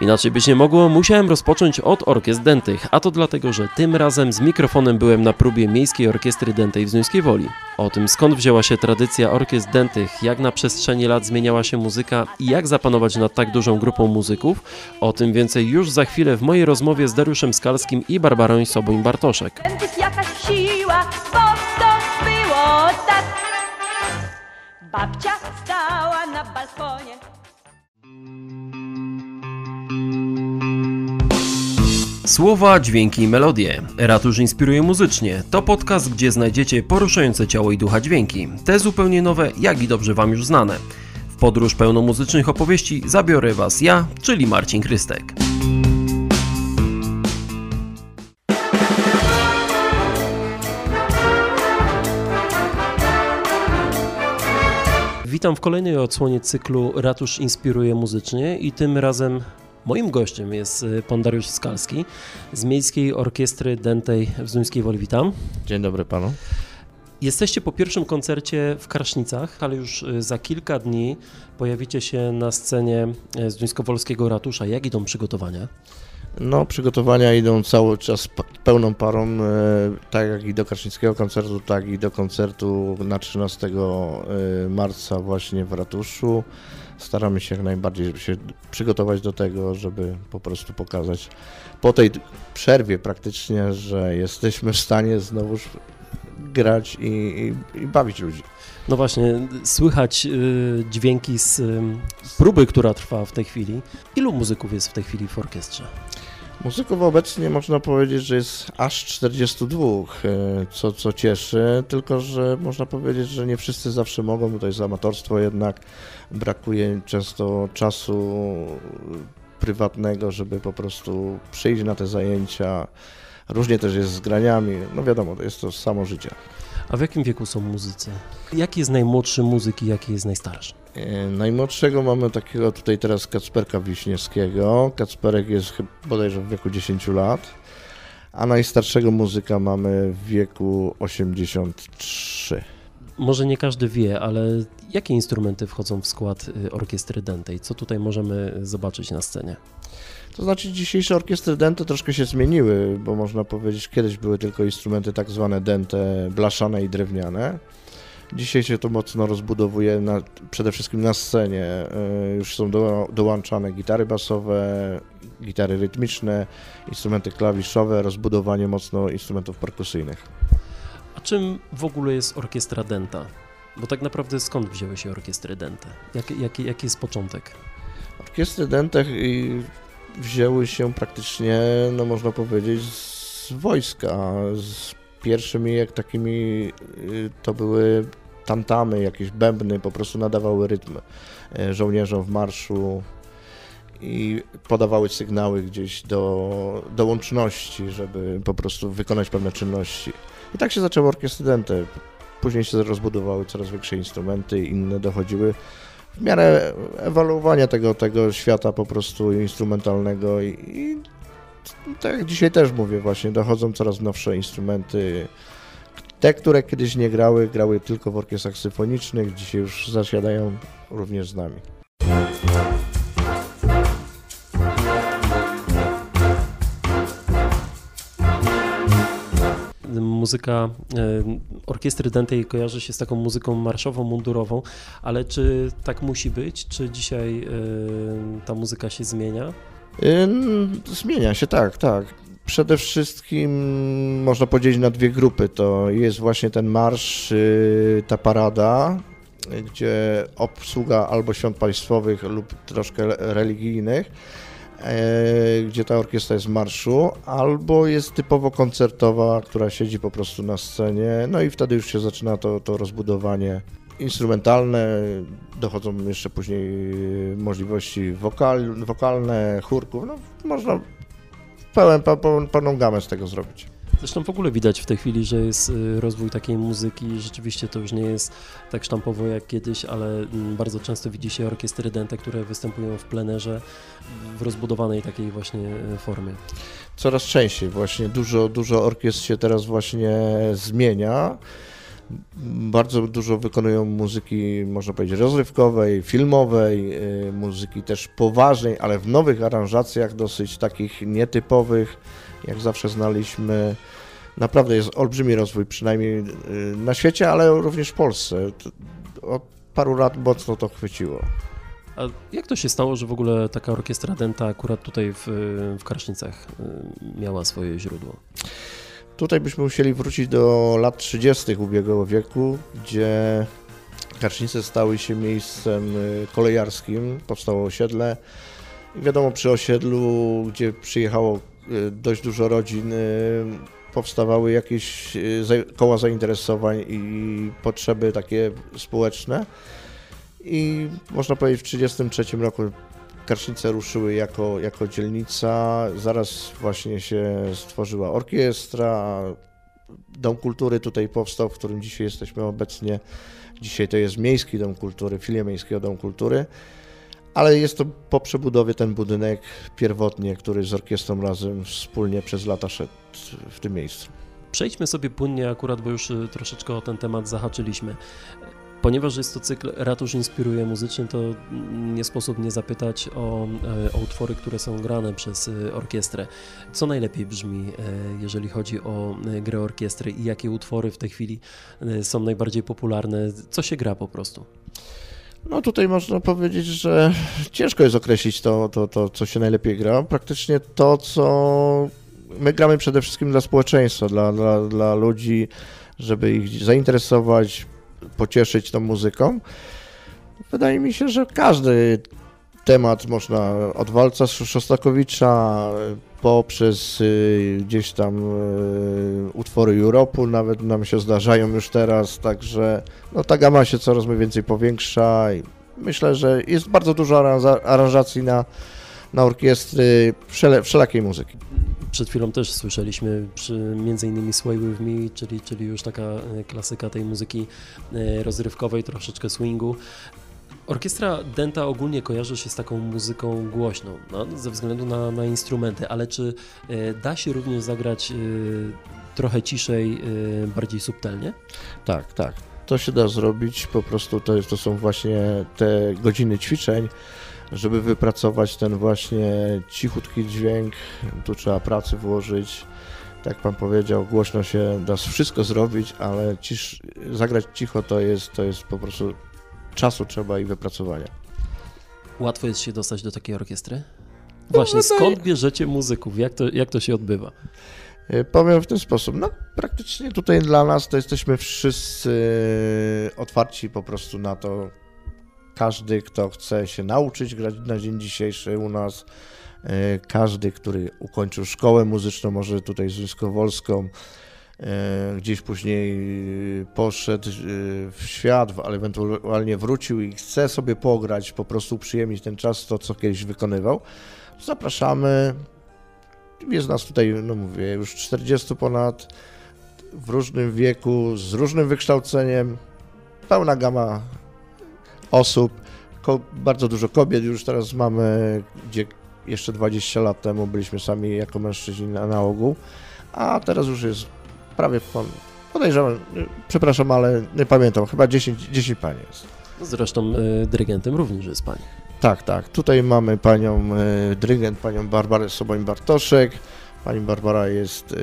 Inaczej być nie mogło, musiałem rozpocząć od orkiestr dętych, a to dlatego, że tym razem z mikrofonem byłem na próbie Miejskiej Orkiestry Dętej w Zduńskiej Woli. O tym skąd wzięła się tradycja orkiestr dętych, jak na przestrzeni lat zmieniała się muzyka i jak zapanować nad tak dużą grupą muzyków, o tym więcej już za chwilę w mojej rozmowie z Dariuszem Skalskim i Barbarą Soboń-Bartoszek. Dętych jakaś siła, tak. Babcia stała na balkonie. Słowa, dźwięki i melodie. Ratusz inspiruje muzycznie. To podcast, gdzie znajdziecie poruszające ciało i ducha dźwięki. Te zupełnie nowe, jak i dobrze Wam już znane. W podróż pełną muzycznych opowieści zabiorę Was ja, czyli Marcin Krystek. Witam w kolejnej odsłonie cyklu Ratusz inspiruje muzycznie i tym razem moim gościem jest y, pan Dariusz Skalski z Miejskiej Orkiestry Dętej w Zduńskiej Woli. Witam. Dzień dobry panu. Jesteście po pierwszym koncercie w Krasznicach, ale już y, za kilka dni pojawicie się na scenie y, Zduńskowolskiego Ratusza. Jak idą przygotowania? No, przygotowania idą cały czas pełną parą, tak jak i do Krasznickiego koncertu, tak i do koncertu na 13 e, marca właśnie w ratuszu. Staramy się jak najbardziej się przygotować do tego, żeby po prostu pokazać po tej przerwie praktycznie, że jesteśmy w stanie znowuż grać i, i, i bawić ludzi. No właśnie, słychać y, dźwięki z y, próby, która trwa w tej chwili. Ilu muzyków jest w tej chwili w orkiestrze? Muzyków obecnie można powiedzieć, że jest aż 42, e, co, co cieszy, tylko że można powiedzieć, że nie wszyscy zawsze mogą, bo to jest amatorstwo jednak, brakuje często czasu prywatnego, żeby po prostu przyjść na te zajęcia. Różnie też jest z graniami, no wiadomo, to jest to samo życie. A w jakim wieku są muzycy? Jaki jest najmłodszy muzyk i jaki jest najstarszy? E, Najmłodszego mamy takiego tutaj teraz Kacperka Wiśniewskiego. Kacperek jest bodajże w wieku 10 lat, a najstarszego muzyka mamy w wieku 83. Może nie każdy wie, ale jakie instrumenty wchodzą w skład y, orkiestry dętej? Co tutaj możemy zobaczyć na scenie? To znaczy dzisiejsze orkiestry dęte troszkę się zmieniły, bo można powiedzieć, kiedyś były tylko instrumenty tak zwane dęte, blaszane i drewniane. Dzisiaj się to mocno rozbudowuje, na, przede wszystkim na scenie. E, Już są do, dołączane gitary basowe, gitary rytmiczne, instrumenty klawiszowe, rozbudowanie mocno instrumentów perkusyjnych. A czym w ogóle jest orkiestra dęta? Bo tak naprawdę skąd wzięły się orkiestry dęte? Jaki, jaki, jaki jest początek? Orkiestry y, wzięły się praktycznie, no można powiedzieć, z wojska. Z pierwszymi jak takimi y, to były tantamy, jakieś bębny, po prostu nadawały rytm y, żołnierzom w marszu i podawały sygnały gdzieś do, do łączności, żeby po prostu wykonać pewne czynności. I tak się zaczęło orkiestry dęte. Później się rozbudowały coraz większe instrumenty, inne dochodziły w miarę ewoluowania tego, tego świata po prostu instrumentalnego i, i tak jak dzisiaj też mówię właśnie, dochodzą coraz nowsze instrumenty. Te, które kiedyś nie grały, grały tylko w orkiestrach symfonicznych, dzisiaj już zasiadają również z nami. Muzyka e, orkiestry dętej kojarzy się z taką muzyką marszową, mundurową, ale czy tak musi być? Czy dzisiaj e, ta muzyka się zmienia? Ym, Zmienia się, tak, tak. Przede wszystkim można podzielić na dwie grupy. To jest właśnie ten marsz, yy, ta parada, gdzie obsługa albo świąt państwowych lub troszkę religijnych, yy, gdzie ta orkiestra jest w marszu, albo jest typowo koncertowa, która siedzi po prostu na scenie, no i wtedy już się zaczyna to, to rozbudowanie instrumentalne, dochodzą jeszcze później yy, możliwości wokal, wokalne, chórków, no można pełen, pełen, pełną gamę z tego zrobić. Zresztą w ogóle widać w tej chwili, że jest y, rozwój takiej muzyki. Rzeczywiście to już nie jest tak sztampowo jak kiedyś, ale mm, bardzo często widzi się orkiestry dęte, które występują w plenerze w rozbudowanej takiej właśnie y, formie. Coraz częściej właśnie, dużo, dużo orkiestr się teraz właśnie zmienia. Bardzo dużo wykonują muzyki, można powiedzieć, rozrywkowej, filmowej, y, muzyki też poważnej, ale w nowych aranżacjach, dosyć takich nietypowych, jak zawsze znaliśmy. Naprawdę jest olbrzymi rozwój, przynajmniej y, na świecie, ale również w Polsce. Od paru lat mocno to chwyciło. A jak to się stało, że w ogóle taka orkiestra dęta akurat tutaj w, w Karsznicach y, miała swoje źródło? Tutaj byśmy musieli wrócić do lat 30. ubiegłego wieku, gdzie Karcznice stały się miejscem y, kolejarskim, powstało osiedle. I wiadomo, przy osiedlu, gdzie przyjechało y, dość dużo rodzin, y, powstawały jakieś koła zainteresowań i potrzeby takie społeczne. I można powiedzieć, w 1933 roku Karsznice ruszyły jako, jako dzielnica. Zaraz właśnie się stworzyła orkiestra. Dom Kultury tutaj powstał, w którym dzisiaj jesteśmy obecnie. Dzisiaj to jest Miejski Dom Kultury, filia Miejskiego Domu Kultury. Ale jest to po przebudowie ten budynek pierwotnie, który z orkiestrą razem wspólnie przez lata szedł w tym miejscu. Przejdźmy sobie płynnie akurat, bo już y, troszeczkę o ten temat zahaczyliśmy. Ponieważ jest to cykl Ratusz inspiruje muzycznie, to nie sposób nie zapytać o, e, o utwory, które są grane przez y, orkiestrę. Co najlepiej brzmi, e, jeżeli chodzi o e, grę orkiestry i jakie utwory w tej chwili e, są najbardziej popularne? Co się gra po prostu? No tutaj można powiedzieć, że ciężko jest określić to, to, to, co się najlepiej gra. Praktycznie to, co my gramy przede wszystkim dla społeczeństwa, dla, dla, dla ludzi, żeby ich zainteresować, pocieszyć tą muzyką. Wydaje mi się, że każdy temat można od walca Szostakowicza poprzez y, gdzieś tam y, utwory Europu nawet nam się zdarzają już teraz, także no, ta gama się coraz więcej powiększa i myślę, że jest bardzo dużo aranża- aranżacji na, na orkiestry wszelakiej muzyki. Przed chwilą też słyszeliśmy przy, między innymi Sway With Me, czyli, czyli już taka e, klasyka tej muzyki e, rozrywkowej, troszeczkę swingu. Orkiestra Denta ogólnie kojarzy się z taką muzyką głośną, no, ze względu na, na instrumenty, ale czy e, da się również zagrać trochę ciszej, bardziej subtelnie? Tak, tak. To się da zrobić, po prostu to, to są właśnie te godziny ćwiczeń, żeby wypracować ten właśnie cichutki dźwięk, tu trzeba pracy włożyć. Tak jak pan powiedział, głośno się da wszystko zrobić, ale cisz, zagrać cicho to jest, to jest po prostu czasu trzeba i wypracowania. Łatwo jest się dostać do takiej orkiestry? Właśnie, wydaje- skąd bierzecie muzyków? Jak to, jak to się odbywa? E, Powiem w ten sposób, no praktycznie tutaj dla nas to jesteśmy wszyscy otwarci po prostu na to. Każdy, kto chce się nauczyć grać na dzień dzisiejszy u nas, e, każdy, który ukończył szkołę muzyczną, może tutaj Związkowolską, e, gdzieś później poszedł e, w świat, ale ewentualnie wrócił i chce sobie pograć, po prostu przyjemnić ten czas, to co kiedyś wykonywał, zapraszamy. Jest nas tutaj, no mówię, już 40 ponad, w różnym wieku, z różnym wykształceniem, pełna gama osób, ko- bardzo dużo kobiet już teraz mamy, gdzie jeszcze 20 lat temu byliśmy sami jako mężczyźni na, na ogół, a teraz już jest prawie, pon- podejrzewam, y, przepraszam, ale nie pamiętam, chyba 10, 10 pań jest. Zresztą e, dyrygentem również jest pani. Tak, tak. Tutaj mamy panią e, dyrygent, panią Barbarę Soboń-Bartoszek. Pani Barbara jest e,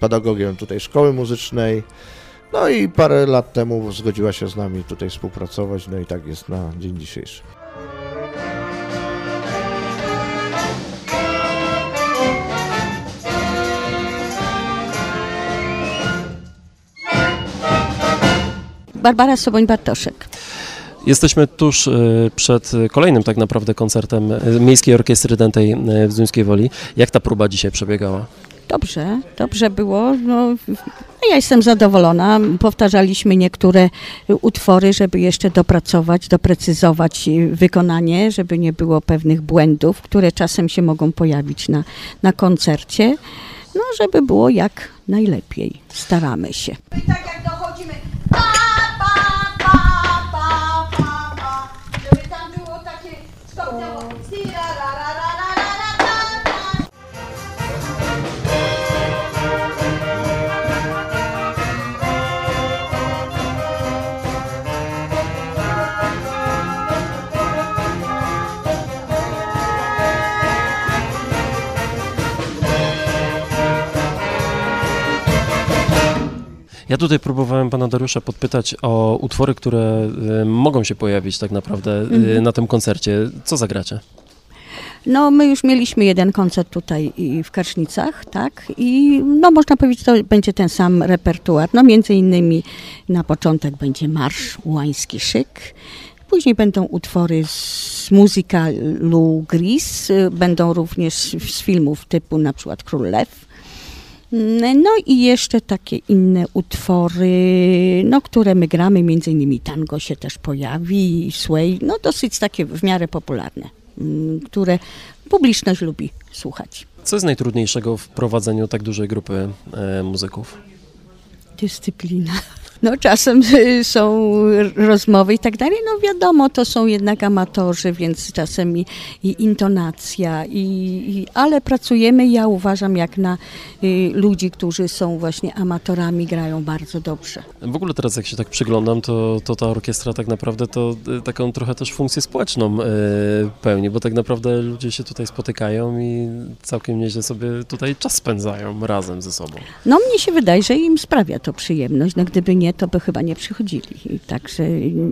pedagogiem tutaj szkoły muzycznej. No i parę lat temu zgodziła się z nami tutaj współpracować, no i tak jest na dzień dzisiejszy. Barbara Soboń-Bartoszek. Jesteśmy tuż e, przed kolejnym tak naprawdę koncertem e, Miejskiej Orkiestry Dętej e, w Zduńskiej Woli. Jak ta próba dzisiaj przebiegała? Dobrze, dobrze było. No, ja jestem zadowolona. Powtarzaliśmy niektóre utwory, żeby jeszcze dopracować, doprecyzować wykonanie, żeby nie było pewnych błędów, które czasem się mogą pojawić na, na koncercie. No, żeby było jak najlepiej. Staramy się. I tak jak dochodzimy tutaj próbowałem pana Dariusza podpytać o utwory, które y, mogą się pojawić tak naprawdę y, Mhm. na tym koncercie. Co zagracie? No, my już mieliśmy jeden koncert tutaj w Karsznicach, tak? I no, można powiedzieć, to będzie ten sam repertuar. No, między innymi na początek będzie marsz Łański Szyk. Później będą utwory z muzykalu Gris, y, będą również z filmów typu na przykład Król Lew. Mm, No i jeszcze takie inne utwory, no, które my gramy, między innymi tango się też pojawi, sway, no dosyć takie w miarę popularne, mm, które publiczność lubi słuchać. Co jest najtrudniejszego w prowadzeniu tak dużej grupy e, muzyków? Dyscyplina. No czasem y, są rozmowy i tak dalej, no wiadomo, to są jednak amatorzy, więc czasem i, i intonacja, i, i, ale pracujemy, ja uważam, jak na y, ludzi, którzy są właśnie amatorami, grają bardzo dobrze. W ogóle teraz jak się tak przyglądam, to, to ta orkiestra tak naprawdę to y, taką trochę też funkcję społeczną y, pełni, bo tak naprawdę ludzie się tutaj spotykają i całkiem nieźle sobie tutaj czas spędzają razem ze sobą. No mnie się wydaje, że im sprawia to przyjemność, no gdyby nie, to by chyba nie przychodzili. Także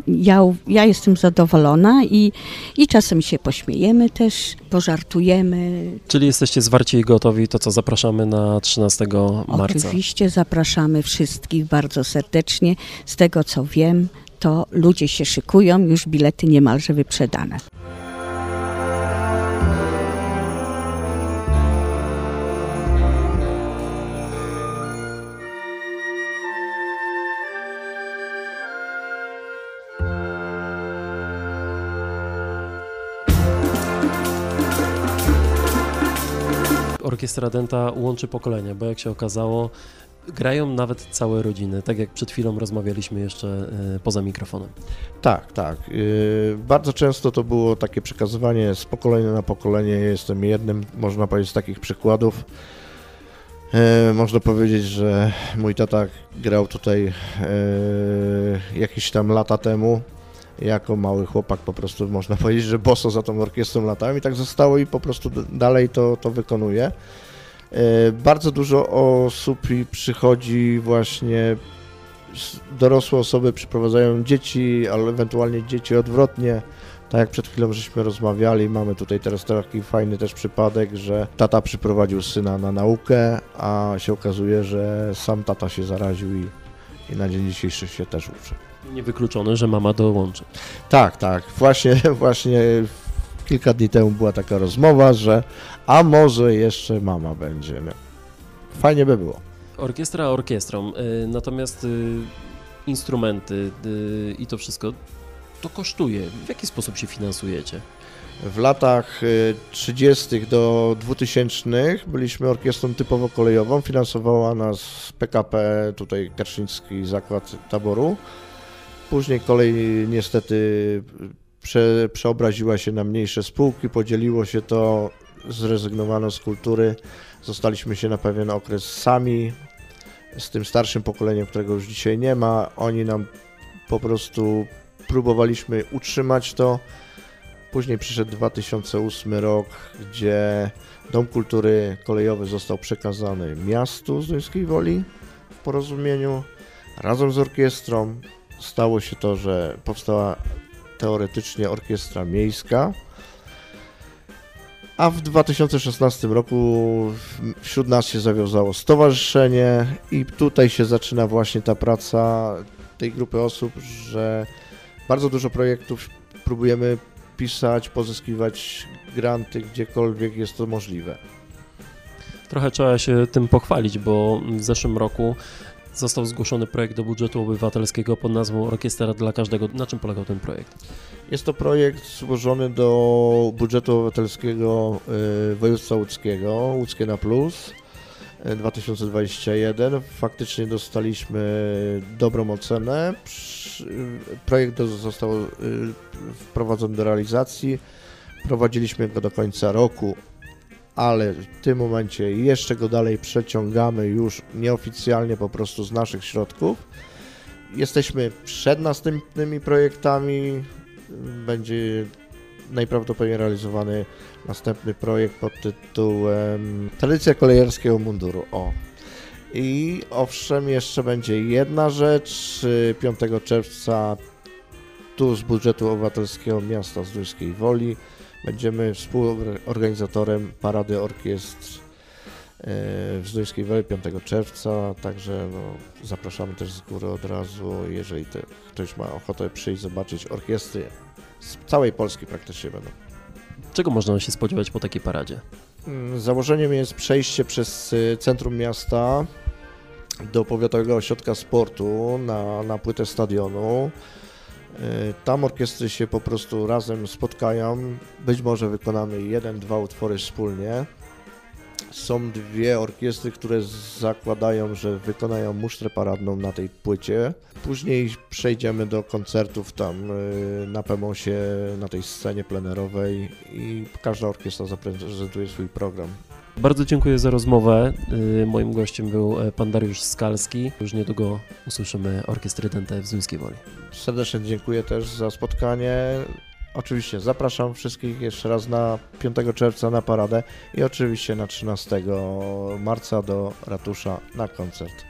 ja, ja jestem zadowolona i, i czasem się pośmiejemy też, pożartujemy. Czyli jesteście zwarci i gotowi, to co zapraszamy na 13 marca. Oczywiście zapraszamy wszystkich bardzo serdecznie. Z tego co wiem, to ludzie się szykują, już bilety niemalże wyprzedane. Orkiestra Denta łączy pokolenia, bo jak się okazało, grają nawet całe rodziny, tak jak przed chwilą rozmawialiśmy jeszcze e, poza mikrofonem. Tak, tak. Yy, bardzo często to było takie przekazywanie z pokolenia na pokolenie. Jestem jednym, można powiedzieć, z takich przykładów. Yy, można powiedzieć, że mój tata grał tutaj jakieś tam lata temu. Jako mały chłopak po prostu można powiedzieć, że boso za tą orkiestrą latałem i tak zostało i po prostu dalej to, to wykonuję. Yy, Bardzo dużo osób przychodzi właśnie dorosłe osoby przyprowadzają dzieci, ale ewentualnie dzieci odwrotnie. Tak jak przed chwilą żeśmy rozmawiali, mamy tutaj teraz taki fajny też przypadek, że tata przyprowadził syna na naukę, a się okazuje, że sam tata się zaraził i, i na dzień dzisiejszy się też uczy. Niewykluczone, że mama dołączy. Tak, tak. Właśnie, właśnie kilka dni temu była taka rozmowa, że a może jeszcze mama będzie. Nie? Fajnie by było. Orkiestra orkiestrą, y, natomiast y, instrumenty y, i to wszystko, to kosztuje. W jaki sposób się finansujecie? W latach y, 30. do 2000 byliśmy orkiestrą typowo kolejową. Finansowała nas PKP, tutaj Karszyński Zakład Taboru. Później kolej niestety prze, przeobraziła się na mniejsze spółki, podzieliło się to, zrezygnowano z kultury. Zostaliśmy się na pewien okres sami z tym starszym pokoleniem, którego już dzisiaj nie ma. Oni nam po prostu próbowaliśmy utrzymać to. Później przyszedł 2008 rok, gdzie Dom Kultury Kolejowy został przekazany miastu Zduńskiej Woli w porozumieniu. Razem z orkiestrą stało się to, że powstała teoretycznie orkiestra miejska. A w 2016 roku wśród nas się zawiązało stowarzyszenie i tutaj się zaczyna właśnie ta praca tej grupy osób, że bardzo dużo projektów próbujemy pisać, pozyskiwać granty gdziekolwiek jest to możliwe. Trochę trzeba się tym pochwalić, bo w zeszłym roku został zgłoszony projekt do budżetu obywatelskiego pod nazwą Orkiestra dla każdego. Na czym polegał ten projekt? Jest to projekt złożony do budżetu obywatelskiego y, województwa łódzkiego, Łódzkie na Plus y, 2021. Faktycznie dostaliśmy dobrą ocenę. Y, Projekt został y, wprowadzony do realizacji. Prowadziliśmy go do końca roku, ale w tym momencie jeszcze go dalej przeciągamy już nieoficjalnie po prostu z naszych środków. Jesteśmy przed następnymi projektami. Będzie najprawdopodobniej realizowany następny projekt pod tytułem Tradycja kolejarskiego munduru. O. I owszem, jeszcze będzie jedna rzecz. y, 5 czerwca tu z budżetu obywatelskiego miasta Zduńskiej Woli będziemy współorganizatorem Parady Orkiestr y, w Zduńskiej Woli 5 czerwca, także no, zapraszamy też z góry od razu, jeżeli te, ktoś ma ochotę przyjść zobaczyć orkiestry z całej Polski praktycznie będą. Czego można się spodziewać po takiej paradzie? Mm, Założeniem jest przejście przez y, centrum miasta do powiatowego ośrodka sportu na, na płytę stadionu. Y, Tam orkiestry się po prostu razem spotkają. Być może wykonamy jeden, dwa utwory wspólnie. Są dwie orkiestry, które zakładają, że wykonają musztrę paradną na tej płycie. Później przejdziemy do koncertów tam y, na Pemosie, na tej scenie plenerowej i każda orkiestra zaprezentuje swój program. Bardzo dziękuję za rozmowę. Y, Moim gościem był e, pan Dariusz Skalski. Już niedługo usłyszymy Orkiestry Dente w Zduńskiej Woli. Serdecznie dziękuję też za spotkanie. Oczywiście zapraszam wszystkich jeszcze raz na 5 czerwca na paradę i oczywiście na 13 marca do ratusza na koncert.